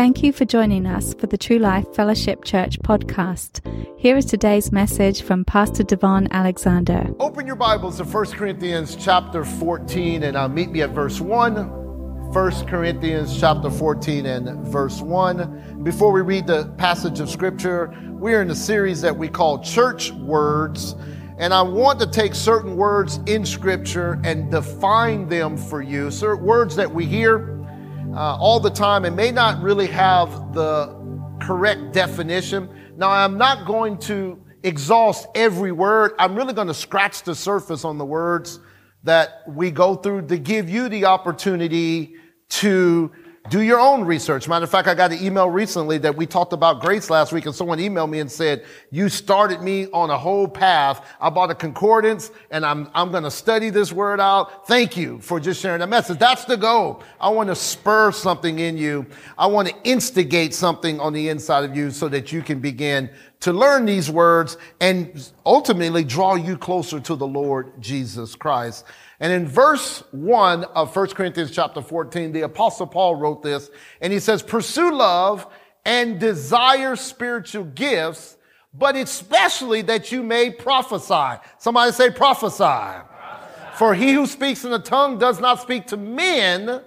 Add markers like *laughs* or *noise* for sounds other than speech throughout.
Thank you for joining us for the True Life Fellowship Church podcast. Here is today's message from Pastor Devon Alexander. Open your Bibles to 1 Corinthians chapter 14 and uh, meet me at verse 1. 1 Corinthians chapter 14 and verse 1. Before we read the passage of scripture, we're in a series that we call Church Words. And I want to take certain words in scripture and define them for you. Certain words that we hear uh, all the time and may not really have the correct definition. Now, I'm not going to exhaust every word. I'm really going to scratch the surface on the words that we go through to give you the opportunity to do your own research. Matter of fact, I got an email recently that we talked about grace last week and someone emailed me and said, you started me on a whole path. I bought a concordance and I'm, I'm going to study this word out. Thank you for just sharing that message. That's the goal. I want to spur something in you. I want to instigate something on the inside of you so that you can begin to learn these words and ultimately draw you closer to the Lord Jesus Christ. And in verse 1 of 1 Corinthians chapter 14, the apostle Paul wrote this, and he says, pursue love and desire spiritual gifts, but especially that you may prophesy. Somebody say prophesy. prophesy. For he who speaks in a tongue does not speak to men,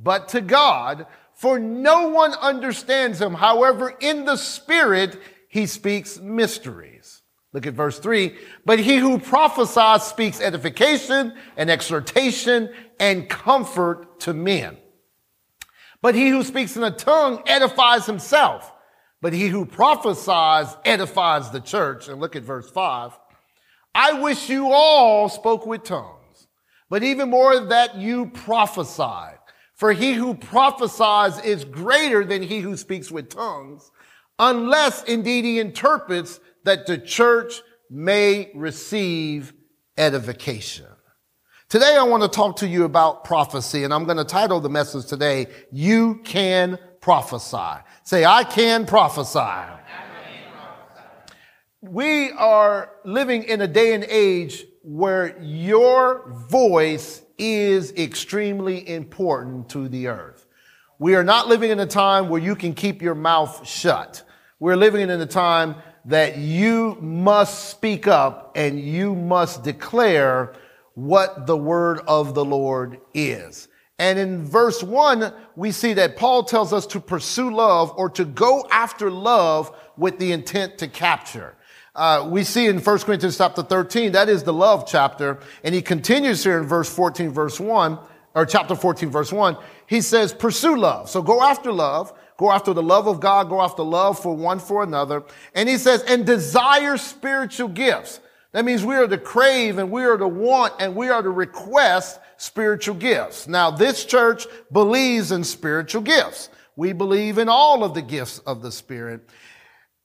but to God, for no one understands him. However, in the spirit, he speaks mysteries. Look at verse three. But he who prophesies speaks edification and exhortation and comfort to men. But he who speaks in a tongue edifies himself. But he who prophesies edifies the church. And look at verse five. I wish you all spoke with tongues, but even more that you prophesied. For he who prophesies is greater than he who speaks with tongues, unless indeed he interprets that the church may receive edification. Today I want to talk to you about prophecy and I'm going to title the message today, You Can Prophesy. Say, I can prophesy. We are living in a day and age where your voice is extremely important to the earth. We are not living in a time where you can keep your mouth shut. We're living in a time that you must speak up and you must declare what the word of the Lord is. And in verse one, we see that Paul tells us to pursue love or to go after love with the intent to capture. Uh, we see in 1 Corinthians chapter 13, that is the love chapter. And he continues here in verse 14, verse 1, or chapter 14, verse 1. He says, pursue love. So go after love. Go after the love of God, go after love for one for another. And he says, and desire spiritual gifts. That means we are to crave and we are to want and we are to request spiritual gifts. Now, this church believes in spiritual gifts. We believe in all of the gifts of the Spirit.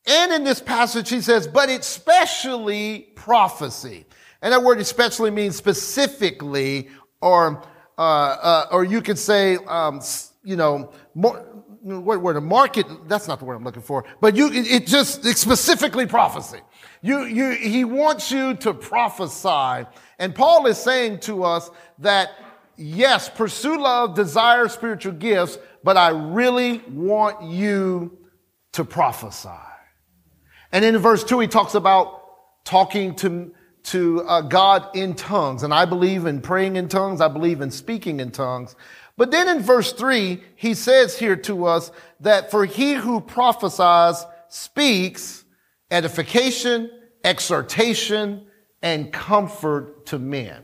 And in this passage, he says, but especially prophecy. And that word especially means specifically, or, uh, uh, or you could say, um, you know, more, what word? A market. That's not the word I'm looking for. But you, it just it's specifically prophecy. You, you, he wants you to prophesy. And Paul is saying to us that yes, pursue love, desire spiritual gifts, but I really want you to prophesy. And in verse two, he talks about talking to, to uh, God in tongues. And I believe in praying in tongues. I believe in speaking in tongues. But then in verse three, he says here to us that for he who prophesies speaks edification, exhortation, and comfort to men.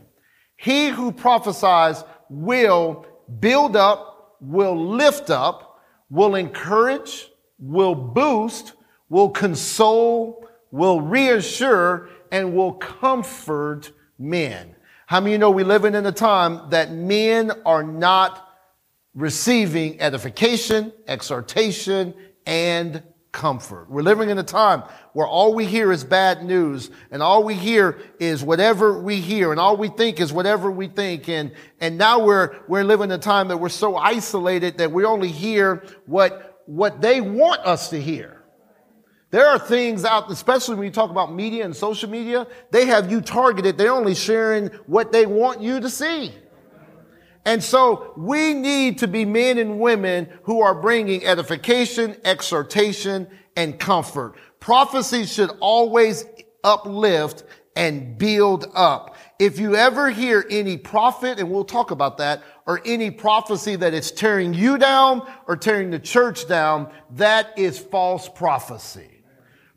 He who prophesies will build up, will lift up, will encourage, will boost, will console, will reassure, and will comfort men. How many you know we live in a time that men are not receiving edification, exhortation, and comfort. We're living in a time where all we hear is bad news and all we hear is whatever we hear and all we think is whatever we think. And, and now we're, we're living in a time that we're so isolated that we only hear what, what they want us to hear. There are things out, especially when you talk about media and social media, they have you targeted. They're only sharing what they want you to see. And so we need to be men and women who are bringing edification, exhortation, and comfort. Prophecy should always uplift and build up. If you ever hear any prophet, and we'll talk about that, or any prophecy that is tearing you down or tearing the church down, that is false prophecy.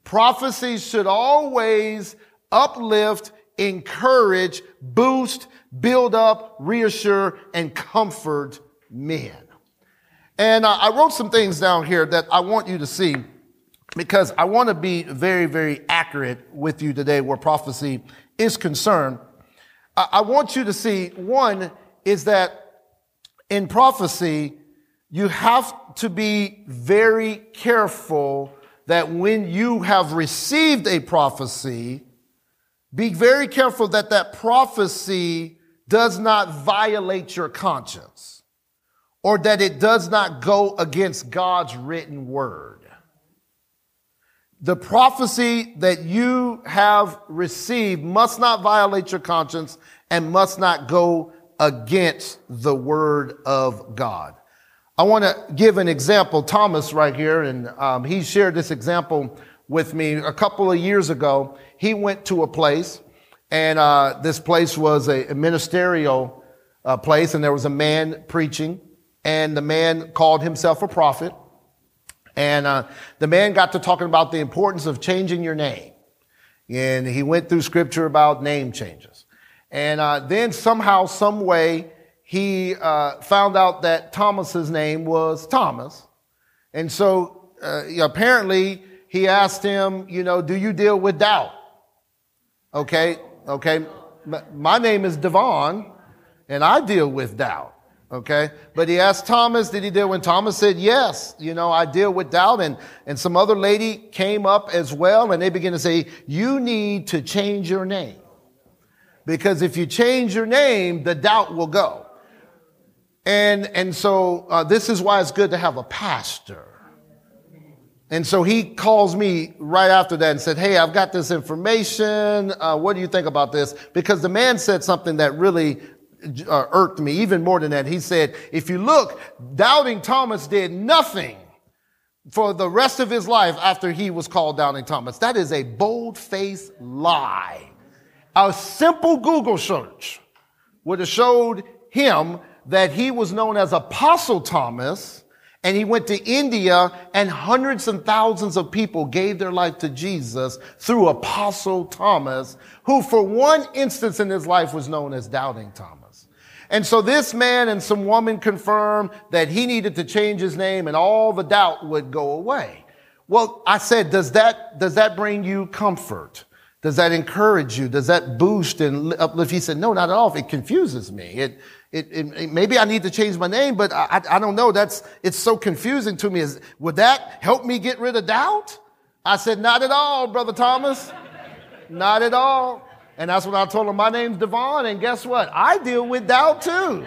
Prophecy should always uplift, encourage, boost, build up, reassure, and comfort men. And I wrote some things down here that I want you to see because I want to be very, very accurate with you today where prophecy is concerned. I want you to see one is that in prophecy, you have to be very careful that when you have received a prophecy, be very careful that that prophecy does not violate your conscience or that it does not go against God's written word. The prophecy that you have received must not violate your conscience and must not go against the word of God. I want to give an example. Thomas, right here, and um, he shared this example with me a couple of years ago. He went to a place, and uh, this place was a, a ministerial uh, place, and there was a man preaching, and the man called himself a prophet. And uh, the man got to talking about the importance of changing your name. And he went through scripture about name changes. And uh, then somehow, some way, he uh, found out that Thomas's name was Thomas. And so uh, apparently he asked him, you know, do you deal with doubt? Okay, okay. My name is Devon, and I deal with doubt. Okay. But he asked Thomas, did he deal? When Thomas said, yes, you know, I deal with doubt. And, and some other lady came up as well. And they began to say, you need to change your name. Because if you change your name, the doubt will go. And, and so, uh, this is why it's good to have a pastor. And so he calls me right after that and said, Hey, I've got this information. Uh, what do you think about this? Because the man said something that really uh, irked me even more than that. He said, if you look, doubting Thomas did nothing for the rest of his life after he was called doubting Thomas. That is a bold faced lie. A simple Google search would have showed him that he was known as Apostle Thomas and he went to India and hundreds and thousands of people gave their life to Jesus through Apostle Thomas, who for one instance in his life was known as Doubting Thomas. And so this man and some woman confirmed that he needed to change his name and all the doubt would go away. Well, I said, does that, does that bring you comfort? Does that encourage you? Does that boost and uplift? He said, no, not at all. It confuses me. It, it, it, maybe I need to change my name, but I, I, I don't know. That's, it's so confusing to me. Is, would that help me get rid of doubt? I said, not at all, Brother Thomas. not at all. And that's when I told him, my name's Devon, and guess what? I deal with doubt too.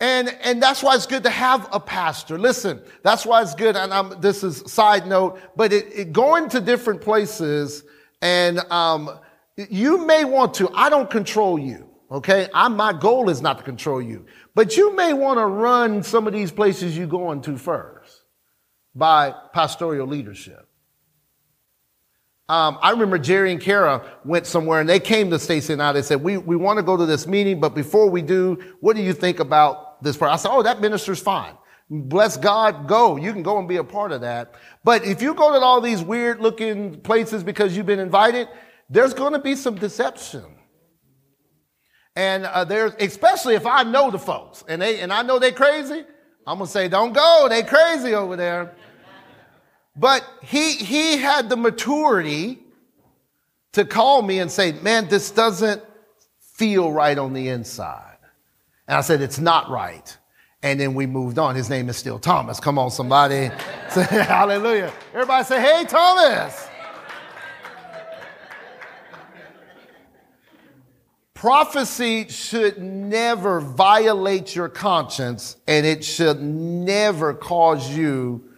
And, and that's why it's good to have a pastor. Listen, that's why it's good. And I'm, this is side note, but it, it going to different places and, um, you may want to, I don't control you. Okay. I'm, my goal is not to control you, but you may want to run some of these places you're going to first by pastoral leadership. Um, I remember Jerry and Kara went somewhere and they came to Stacy and I. They said, we, we want to go to this meeting, but before we do, what do you think about this part? I said, oh, that minister's fine. Bless God, go. You can go and be a part of that. But if you go to all these weird looking places because you've been invited, there's going to be some deception. And uh, there's, especially if I know the folks and they, and I know they're crazy, I'm to say, don't go. They crazy over there. But he, he had the maturity to call me and say, man, this doesn't feel right on the inside. And I said, it's not right. And then we moved on. His name is still Thomas. Come on, somebody. *laughs* say hallelujah. Everybody say, hey, Thomas. Prophecy should never violate your conscience and it should never cause you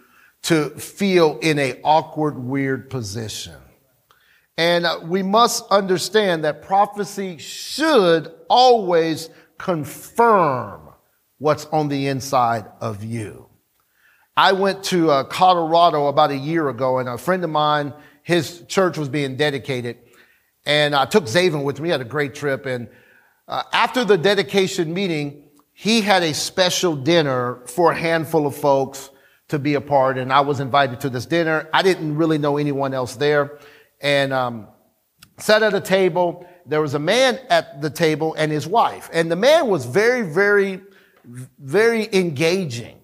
to feel in a awkward, weird position. And uh, we must understand that prophecy should always confirm what's on the inside of you. I went to uh, Colorado about a year ago, and a friend of mine, his church was being dedicated, and I took Zaven with me. Had a great trip, and uh, after the dedication meeting, he had a special dinner for a handful of folks to be a part, and I was invited to this dinner. I didn't really know anyone else there, and um, sat at a table. There was a man at the table and his wife, and the man was very, very, very engaging.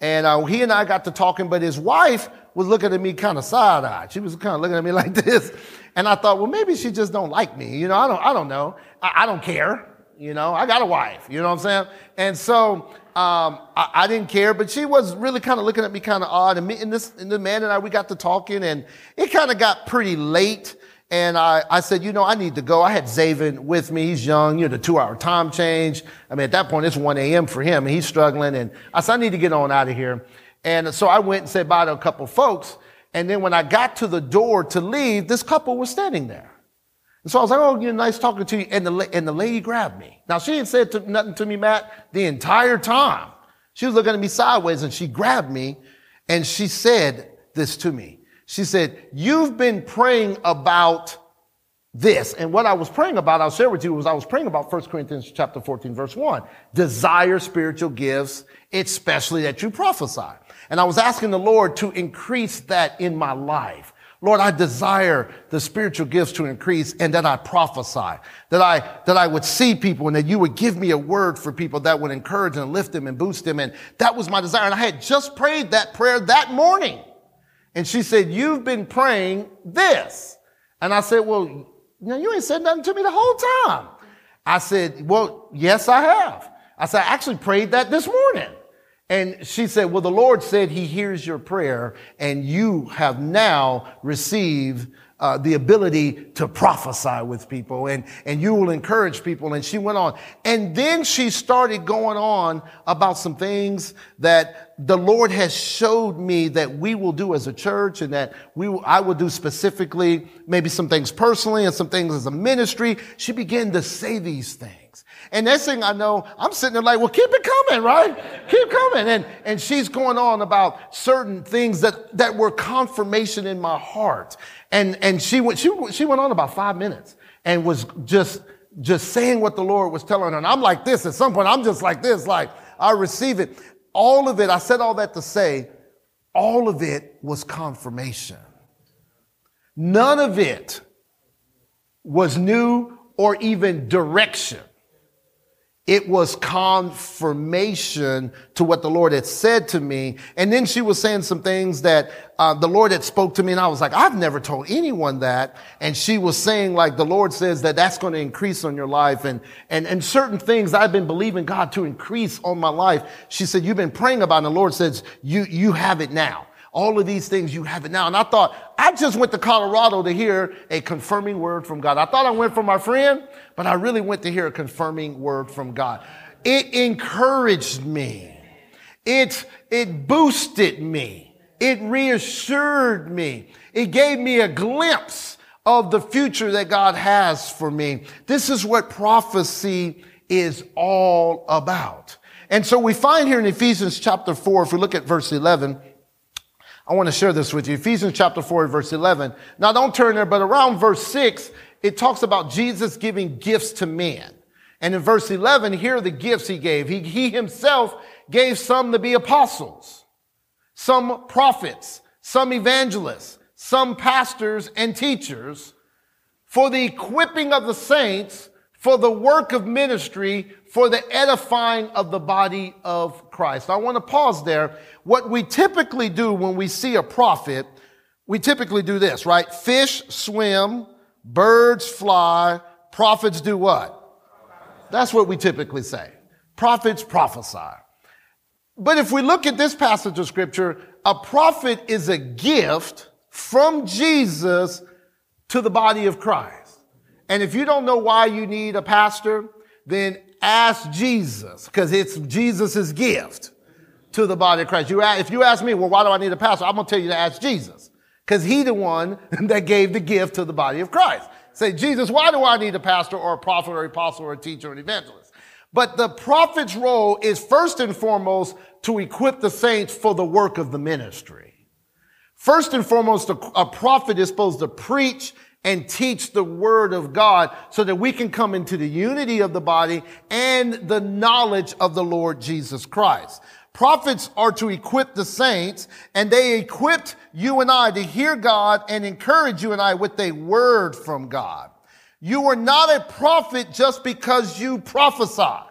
And uh, he and I got to talking, but his wife was looking at me kind of side eyed. She was kind of looking at me *laughs* like this. And I thought, well, maybe she just don't like me. You know, I don't, I don't know. I, I don't care. You know, I got a wife. You know what I'm saying? And so um, I, I, didn't care, but she was really kind of looking at me kind of odd. And, me, and this, and the man and I, we got to talking, and it kind of got pretty late. And I, I said, you know, I need to go. I had Zaven with me. He's young, you know, the two hour time change. I mean, at that point, it's 1 a.m. for him and he's struggling. And I said, I need to get on out of here. And so I went and said bye to a couple folks. And then when I got to the door to leave, this couple was standing there. And so I was like, oh, you know, nice talking to you. And the, and the lady grabbed me. Now, she didn't say nothing to me, Matt, the entire time. She was looking at me sideways and she grabbed me and she said this to me. She said, You've been praying about this. And what I was praying about, I'll share with you, was I was praying about 1 Corinthians chapter 14, verse 1. Desire spiritual gifts, especially that you prophesy. And I was asking the Lord to increase that in my life. Lord, I desire the spiritual gifts to increase and that I prophesy, that I, that I would see people and that you would give me a word for people that would encourage and lift them and boost them. And that was my desire. And I had just prayed that prayer that morning. And she said, You've been praying this. And I said, Well, you know, you ain't said nothing to me the whole time. I said, Well, yes, I have. I said, I actually prayed that this morning. And she said, Well, the Lord said He hears your prayer, and you have now received uh, the ability to prophesy with people and, and you will encourage people. And she went on. And then she started going on about some things that the Lord has showed me that we will do as a church and that we, I will do specifically, maybe some things personally and some things as a ministry. She began to say these things. And next thing I know, I'm sitting there like, well, keep it coming, right? keep coming. And, and she's going on about certain things that, that were confirmation in my heart. And, and she went, she, she went on about five minutes and was just, just saying what the Lord was telling her. And I'm like this at some point. I'm just like this, like I receive it. All of it, I said all that to say, all of it was confirmation. None of it was new or even direction. It was confirmation to what the Lord had said to me. And then she was saying some things that uh, the Lord had spoke to me. And I was like, I've never told anyone that. And she was saying like, the Lord says that that's going to increase on your life. And, and, and certain things I've been believing God to increase on my life. She said, you've been praying about. And the Lord says, you, you have it now. All of these things you have it now. And I thought, I just went to Colorado to hear a confirming word from God. I thought I went for my friend, but I really went to hear a confirming word from God. It encouraged me. It, it boosted me. It reassured me. It gave me a glimpse of the future that God has for me. This is what prophecy is all about. And so we find here in Ephesians chapter 4, if we look at verse 11, I want to share this with you. Ephesians chapter 4, verse 11. Now don't turn there, but around verse 6, it talks about Jesus giving gifts to men. And in verse 11, here are the gifts he gave. He, he himself gave some to be apostles, some prophets, some evangelists, some pastors and teachers for the equipping of the saints, for the work of ministry, for the edifying of the body of Christ. I want to pause there. What we typically do when we see a prophet, we typically do this, right? Fish swim, birds fly, prophets do what? That's what we typically say. Prophets prophesy. But if we look at this passage of scripture, a prophet is a gift from Jesus to the body of Christ. And if you don't know why you need a pastor, then ask Jesus because it's Jesus' gift to the body of Christ. You, if you ask me, well, why do I need a pastor? I'm going to tell you to ask Jesus because he the one *laughs* that gave the gift to the body of Christ. Say, Jesus, why do I need a pastor or a prophet or apostle or a teacher or an evangelist? But the prophet's role is first and foremost to equip the saints for the work of the ministry. First and foremost, a, a prophet is supposed to preach and teach the word of God so that we can come into the unity of the body and the knowledge of the Lord Jesus Christ. Prophets are to equip the saints and they equipped you and I to hear God and encourage you and I with a word from God. You are not a prophet just because you prophesy. I,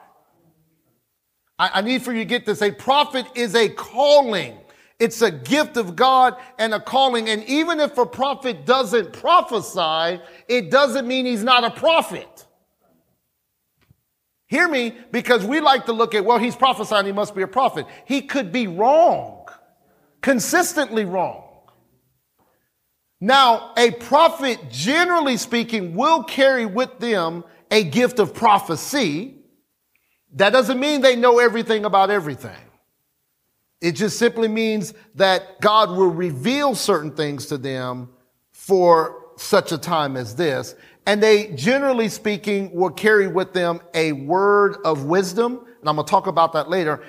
I need for you to get this. A prophet is a calling. It's a gift of God and a calling. And even if a prophet doesn't prophesy, it doesn't mean he's not a prophet. Hear me, because we like to look at, well, he's prophesying, he must be a prophet. He could be wrong, consistently wrong. Now, a prophet, generally speaking, will carry with them a gift of prophecy. That doesn't mean they know everything about everything. It just simply means that God will reveal certain things to them for such a time as this. And they, generally speaking, will carry with them a word of wisdom. And I'm going to talk about that later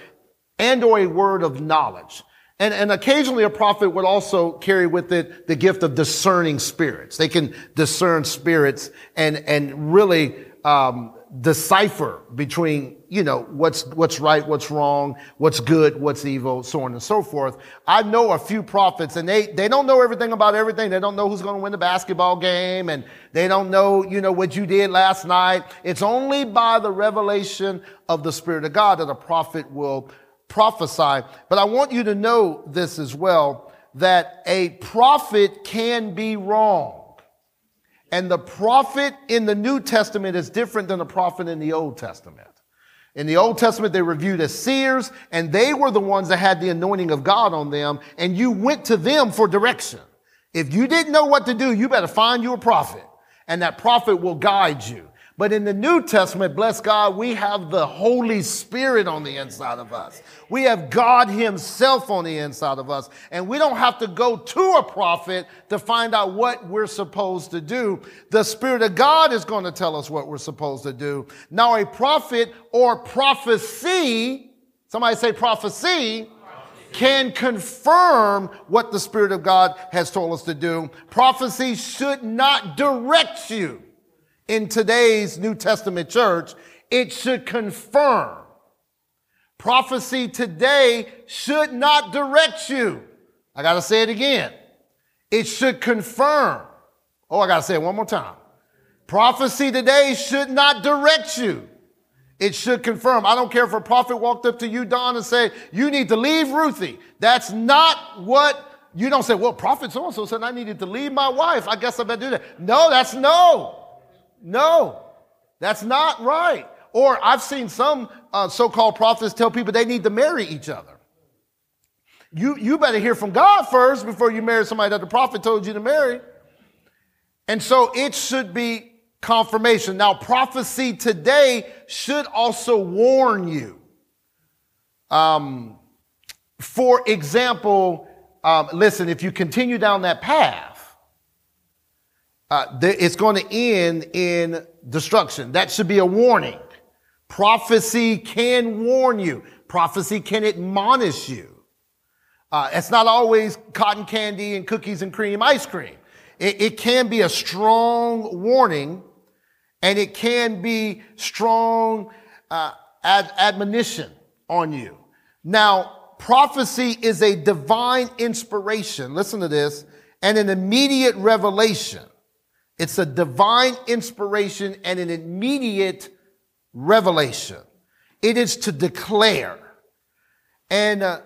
and or a word of knowledge. And, and occasionally a prophet would also carry with it the gift of discerning spirits. They can discern spirits and, and really, um, decipher between, you know, what's, what's right, what's wrong, what's good, what's evil, so on and so forth. I know a few prophets and they, they don't know everything about everything. They don't know who's going to win the basketball game and they don't know, you know, what you did last night. It's only by the revelation of the Spirit of God that a prophet will prophesy. But I want you to know this as well, that a prophet can be wrong. And the prophet in the New Testament is different than the prophet in the Old Testament. In the Old Testament, they were viewed as seers, and they were the ones that had the anointing of God on them, and you went to them for direction. If you didn't know what to do, you better find you a prophet, and that prophet will guide you. But in the New Testament, bless God, we have the Holy Spirit on the inside of us. We have God Himself on the inside of us. And we don't have to go to a prophet to find out what we're supposed to do. The Spirit of God is going to tell us what we're supposed to do. Now, a prophet or prophecy, somebody say prophecy, can confirm what the Spirit of God has told us to do. Prophecy should not direct you in today's New Testament church, it should confirm. Prophecy today should not direct you. I got to say it again. It should confirm. Oh, I got to say it one more time. Prophecy today should not direct you. It should confirm. I don't care if a prophet walked up to you, Don, and said, you need to leave Ruthie. That's not what you don't say, well, prophet so and so said I needed to leave my wife. I guess I better do that. No, that's no. No, that's not right. Or I've seen some uh, so-called prophets tell people they need to marry each other. You, you better hear from God first before you marry somebody that the prophet told you to marry. And so it should be confirmation. Now, prophecy today should also warn you. Um, for example, um, listen, if you continue down that path, uh, it's going to end in destruction. That should be a warning. Prophecy can warn you. Prophecy can admonish you. Uh, it's not always cotton candy and cookies and cream ice cream. It, it can be a strong warning and it can be strong uh, ad- admonition on you. Now, prophecy is a divine inspiration. Listen to this and an immediate revelation. It's a divine inspiration and an immediate revelation. It is to declare. And uh,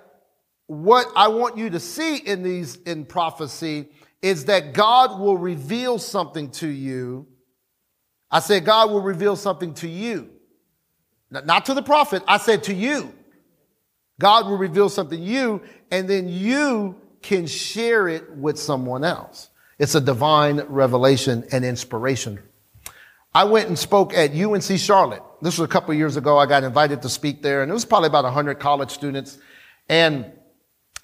what I want you to see in these, in prophecy is that God will reveal something to you. I said God will reveal something to you. Not to the prophet. I said to you. God will reveal something to you and then you can share it with someone else. It's a divine revelation and inspiration. I went and spoke at UNC Charlotte. This was a couple years ago. I got invited to speak there, and it was probably about 100 college students. And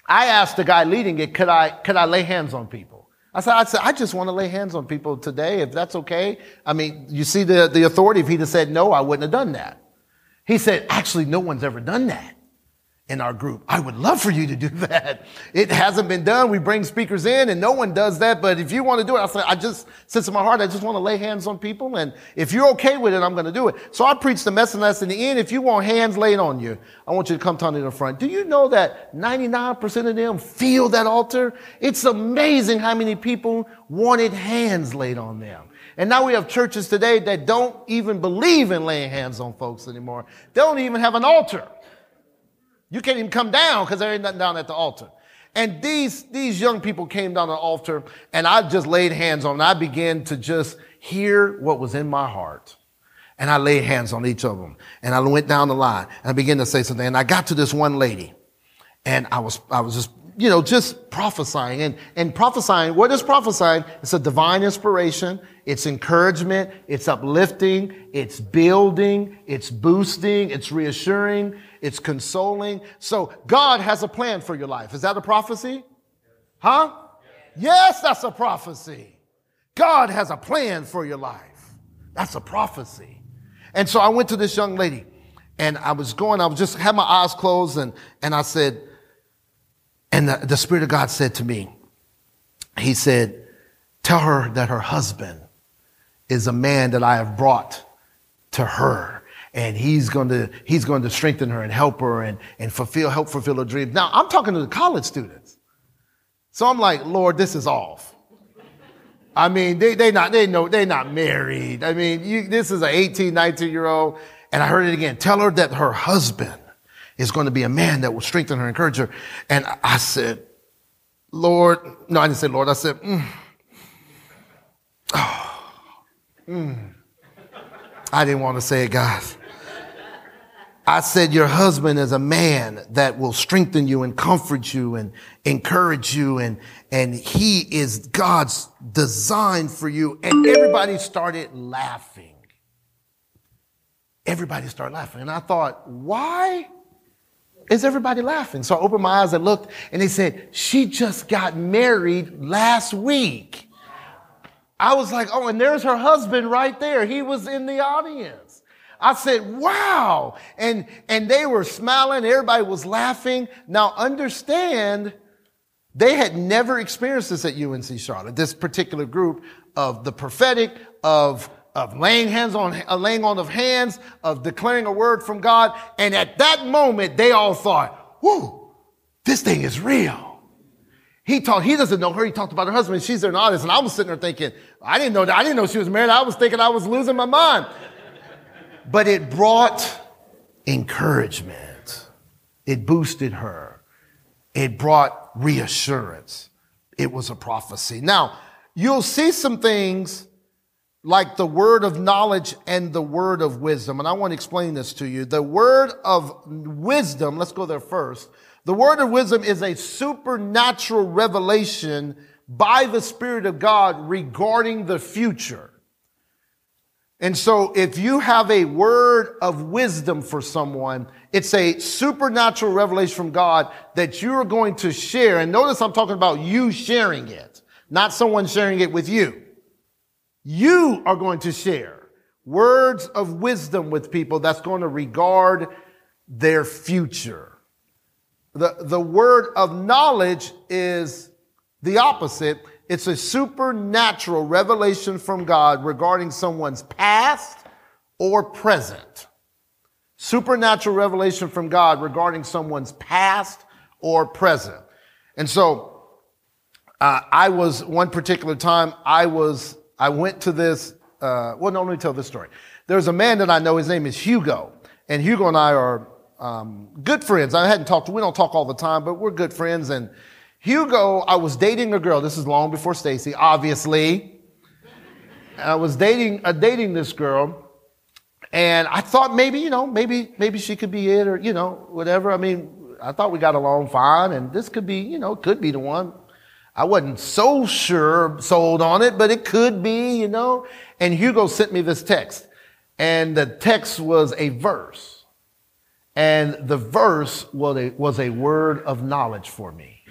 I asked the guy leading it, could I, could I lay hands on people? I said, I said, I just want to lay hands on people today, if that's okay. I mean, you see the, the authority. If he'd have said no, I wouldn't have done that. He said, actually, no one's ever done that in our group. I would love for you to do *laughs* that. It hasn't been done. We bring speakers in and no one does that. But if you want to do it, I said, I just, since in my heart, I just want to lay hands on people. And if you're okay with it, I'm going to do it. So I preached the message in the end. If you want hands laid on you, I want you to come down to the front. Do you know that 99% of them feel that altar? It's amazing how many people wanted hands laid on them. And now we have churches today that don't even believe in laying hands on folks anymore. They don't even have an altar. You can't even come down because there ain't nothing down at the altar. And these, these young people came down the altar and I just laid hands on them. I began to just hear what was in my heart. And I laid hands on each of them. And I went down the line and I began to say something. And I got to this one lady and I was, I was just you know, just prophesying and, and prophesying. What is prophesying? It's a divine inspiration. It's encouragement. It's uplifting. It's building. It's boosting. It's reassuring. It's consoling. So God has a plan for your life. Is that a prophecy? Huh? Yes, that's a prophecy. God has a plan for your life. That's a prophecy. And so I went to this young lady and I was going, I was just had my eyes closed and, and I said, and the, the Spirit of God said to me, He said, Tell her that her husband is a man that I have brought to her. And he's going to, he's going to strengthen her and help her and, and fulfill, help fulfill her dreams. Now, I'm talking to the college students. So I'm like, Lord, this is off. I mean, they, they not, they know, they not married. I mean, you, this is an 18, 19 year old. And I heard it again. Tell her that her husband is going to be a man that will strengthen her, encourage her. And I said, Lord, no, I didn't say Lord. I said, mm. Oh, *sighs* mm. I didn't want to say it, guys. I said, your husband is a man that will strengthen you and comfort you and encourage you. And, and he is God's design for you. And everybody started laughing. Everybody started laughing. And I thought, why is everybody laughing? So I opened my eyes and looked, and they said, She just got married last week. I was like, Oh, and there's her husband right there. He was in the audience. I said, Wow. And, and they were smiling, everybody was laughing. Now understand, they had never experienced this at UNC Charlotte, this particular group of the prophetic, of of laying hands on, uh, laying on of hands, of declaring a word from God. And at that moment, they all thought, whoo, this thing is real. He talked, he doesn't know her. He talked about her husband. She's an artist. And I was sitting there thinking, I didn't know that. I didn't know she was married. I was thinking I was losing my mind. But it brought encouragement. It boosted her. It brought reassurance. It was a prophecy. Now, you'll see some things like the word of knowledge and the word of wisdom. And I want to explain this to you. The word of wisdom, let's go there first. The word of wisdom is a supernatural revelation by the Spirit of God regarding the future. And so if you have a word of wisdom for someone, it's a supernatural revelation from God that you are going to share. And notice I'm talking about you sharing it, not someone sharing it with you. You are going to share words of wisdom with people that's going to regard their future. The, the word of knowledge is the opposite. It's a supernatural revelation from God regarding someone's past or present. Supernatural revelation from God regarding someone's past or present. And so, uh, I was, one particular time, I was I went to this, uh, well, no, let me tell this story. There's a man that I know, his name is Hugo, and Hugo and I are um, good friends. I hadn't talked, we don't talk all the time, but we're good friends. And Hugo, I was dating a girl. This is long before Stacy, obviously. I was dating, uh, dating this girl, and I thought maybe, you know, maybe, maybe she could be it, or you know, whatever. I mean, I thought we got along fine, and this could be, you know, could be the one. I wasn't so sure, sold on it, but it could be, you know. And Hugo sent me this text. And the text was a verse. And the verse was a, was a word of knowledge for me.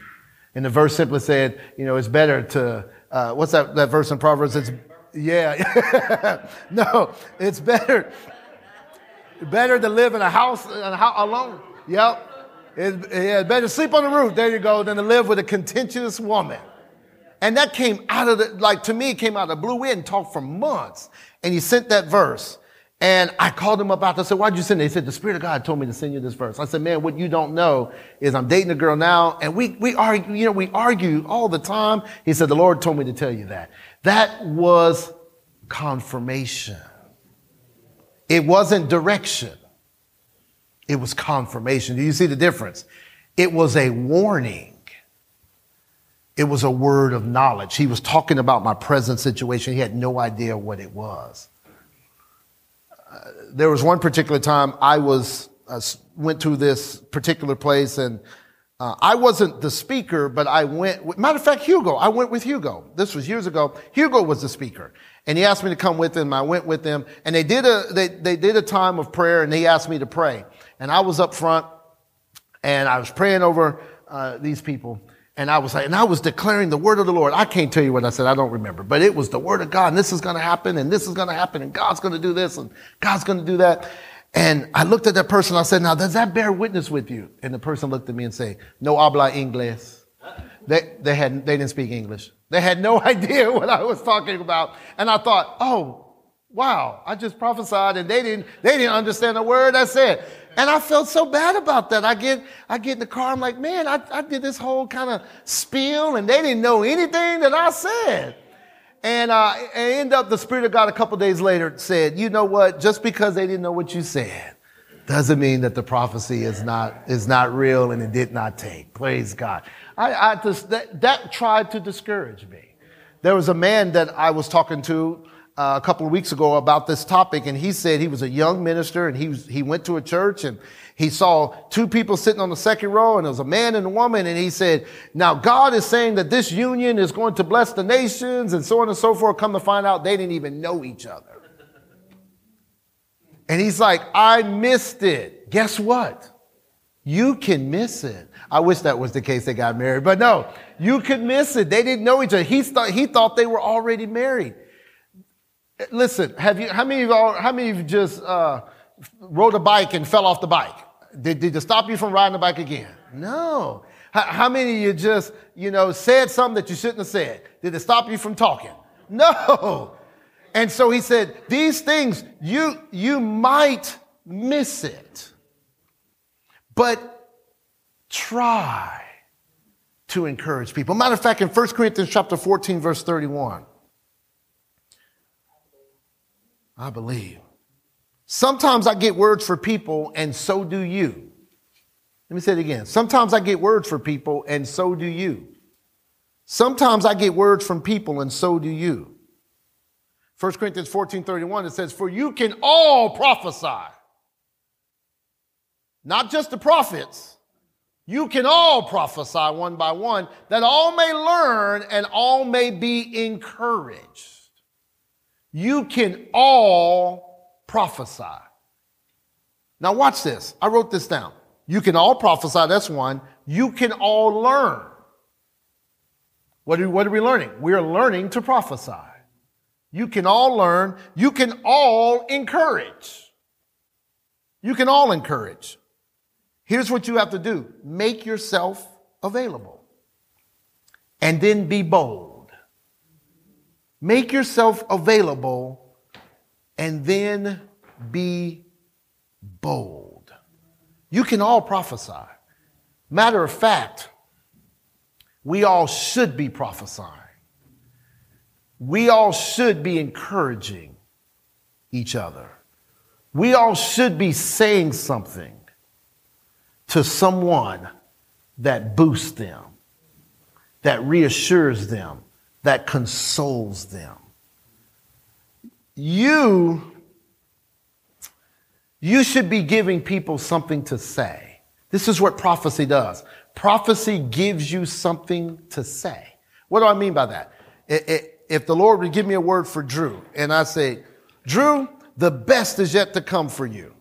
And the verse simply said, you know, it's better to, uh, what's that, that verse in Proverbs? It's, yeah. *laughs* no, it's better. better to live in a house, in a house alone. Yep. It's, yeah, better sleep on the roof, there you go, than to live with a contentious woman. And that came out of the, like to me, it came out of the blue wind, talked for months. And he sent that verse. And I called him up after. I said, why'd you send it? He said, the Spirit of God told me to send you this verse. I said, man, what you don't know is I'm dating a girl now and we, we argue, you know, we argue all the time. He said, the Lord told me to tell you that. That was confirmation. It wasn't direction. It was confirmation. Do you see the difference? It was a warning. It was a word of knowledge. He was talking about my present situation. He had no idea what it was there was one particular time I was uh, went to this particular place and uh, I wasn't the speaker, but I went. With, matter of fact, Hugo. I went with Hugo. This was years ago. Hugo was the speaker, and he asked me to come with him. I went with him, and they did a they they did a time of prayer, and he asked me to pray, and I was up front, and I was praying over uh, these people. And I was like, and I was declaring the word of the Lord. I can't tell you what I said. I don't remember, but it was the word of God. And this is going to happen and this is going to happen and God's going to do this and God's going to do that. And I looked at that person. I said, now does that bear witness with you? And the person looked at me and said, no habla inglés. They, they had, they didn't speak English. They had no *laughs* idea what I was talking about. And I thought, oh, wow, I just prophesied and they didn't, they didn't understand a word I said. And I felt so bad about that. I get, I get in the car. I'm like, man, I, I did this whole kind of spiel and they didn't know anything that I said. And uh, end up, the Spirit of God a couple days later said, you know what? Just because they didn't know what you said doesn't mean that the prophecy is not, is not real and it did not take. Praise God. I, I just, that, that tried to discourage me. There was a man that I was talking to uh, a couple of weeks ago about this topic, and he said he was a young minister and he was, he went to a church and he saw two people sitting on the second row and it was a man and a woman and he said, now God is saying that this union is going to bless the nations and so on and so forth. Come to find out they didn't even know each other. And he's like, I missed it. Guess what? You can miss it. I wish that was the case they got married, but no, you could miss it. They didn't know each other. He thought, he thought they were already married. Listen, have you, how many of you, how many of you just, uh, rode a bike and fell off the bike? Did, did it stop you from riding the bike again? No. How, how many of you just, you know, said something that you shouldn't have said? Did it stop you from talking? No. And so he said, these things, you, you might miss it, but try to encourage people. Matter of fact, in 1 Corinthians chapter 14, verse 31, I believe. Sometimes I get words for people, and so do you. Let me say it again. Sometimes I get words for people, and so do you. Sometimes I get words from people, and so do you. 1 Corinthians 14 31, it says, For you can all prophesy. Not just the prophets. You can all prophesy one by one, that all may learn and all may be encouraged. You can all prophesy. Now, watch this. I wrote this down. You can all prophesy. That's one. You can all learn. What are, what are we learning? We are learning to prophesy. You can all learn. You can all encourage. You can all encourage. Here's what you have to do make yourself available and then be bold. Make yourself available and then be bold. You can all prophesy. Matter of fact, we all should be prophesying. We all should be encouraging each other. We all should be saying something to someone that boosts them, that reassures them, that consoles them. You, you should be giving people something to say. This is what prophecy does. Prophecy gives you something to say. What do I mean by that? If the Lord would give me a word for Drew and I say, Drew, the best is yet to come for you.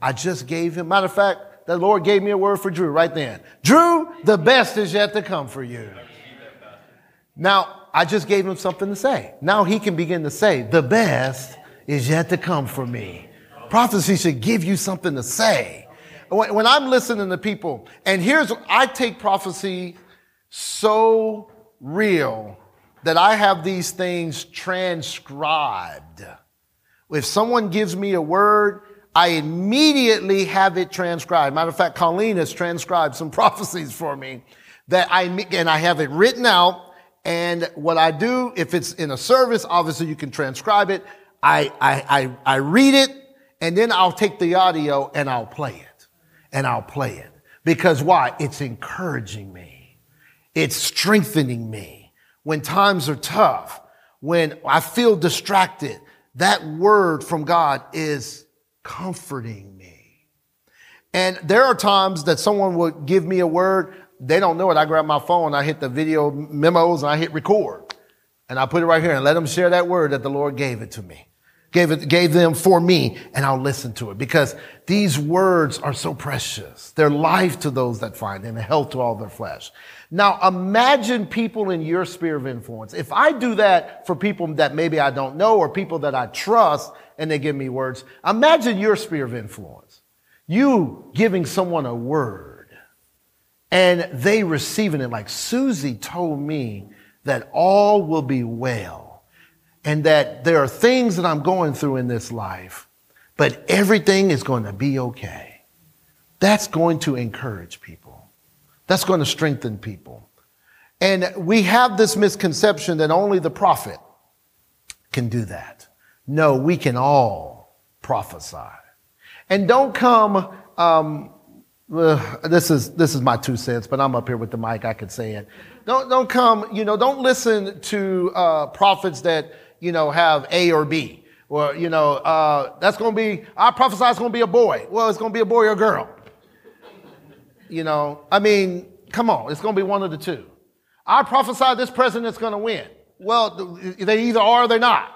I just gave him, matter of fact, the Lord gave me a word for Drew right then. Drew, the best is yet to come for you. Now, I just gave him something to say. Now he can begin to say, the best is yet to come for me. Prophecy should give you something to say. When, I'm listening to people, and here's, I take prophecy so real that I have these things transcribed. If someone gives me a word, I immediately have it transcribed. Matter of fact, Colleen has transcribed some *laughs* prophecies for me that I, and I have it written out. And what I do, if it's in a service, obviously you can transcribe it. I, I, I, I read it and then I'll take the audio and I'll play it and I'll play it because why? It's encouraging me. It's strengthening me when times are tough, when I feel distracted. That word from God is comforting me. And there are times that someone would give me a word. They don't know it. I grab my phone, I hit the video memos and I hit record and I put it right here and let them share that word that the Lord gave it to me gave it, gave them for me and I'll listen to it because these words are so precious. They're life to those that find them and health to all their flesh. Now imagine people in your sphere of influence. If I do that for people that maybe I don't know or people that I trust and they give me words, imagine your sphere of influence. You giving someone a word and they receiving it like Susie told me that all will be well and that there are things that I'm going through in this life, but everything is going to be okay. That's going to encourage people. That's going to strengthen people. And we have this misconception that only the prophet can do that. No, we can all prophesy. And don't come, um, this is this is my two cents, but I'm up here with the mic. I could say it. Don't don't come. You know, don't listen to uh, prophets that you know, have A or B. Well, you know, uh, that's going to be, I prophesy it's going to be a boy. Well, it's going to be a boy or a girl. You know, I mean, come on, it's going to be one of the two. I prophesy this president's going to win. Well, they either are or they're not.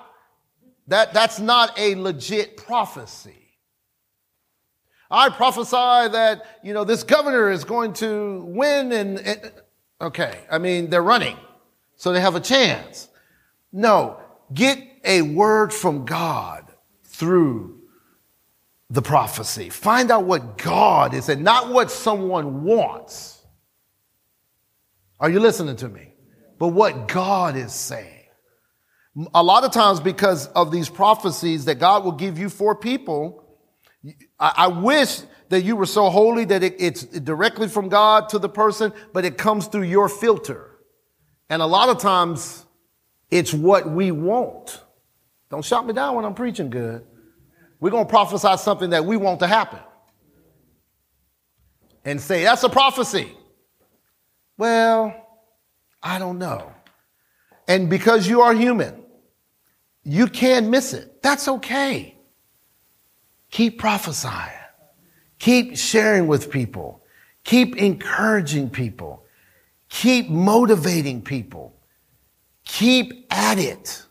That, that's not a legit prophecy. I prophesy that, you know, this governor is going to win and, and okay, I mean, they're running, so they have a chance. No, get a word from God through the prophecy. Find out what God is and not what someone wants. Are you listening to me? But what God is saying. A lot of times, because of these prophecies that God will give you for people, I, wish that you were so holy that it, it's directly from God to the person, but it comes through your filter. And a lot of times, it's what we want. Don't shout me down when I'm preaching good. We're going to prophesy something that we want to happen and say, that's a prophecy. Well, I don't know. And because you are human, you can miss it. That's okay. Keep prophesying. Keep sharing with people. Keep encouraging people. Keep motivating people. Keep at it.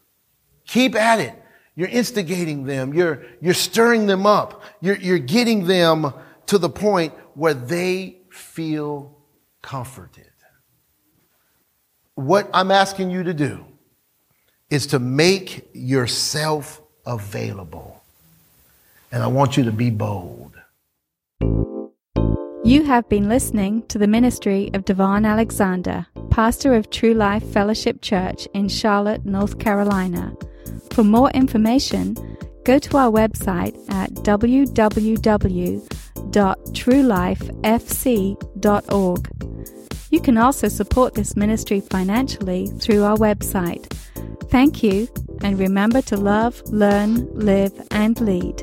Keep at it. You're instigating them. You're, you're stirring them up. You're, you're getting them to the point where they feel comforted. What I'm asking you to do is to make yourself available. And I want you to be bold. You have been listening to the ministry of Devon Alexander pastor of True Life Fellowship Church in Charlotte, North Carolina. For more information, go to our website at www.truelifefc.org. You can also support this ministry financially through our website. Thank you, and remember to love, learn, live, and lead.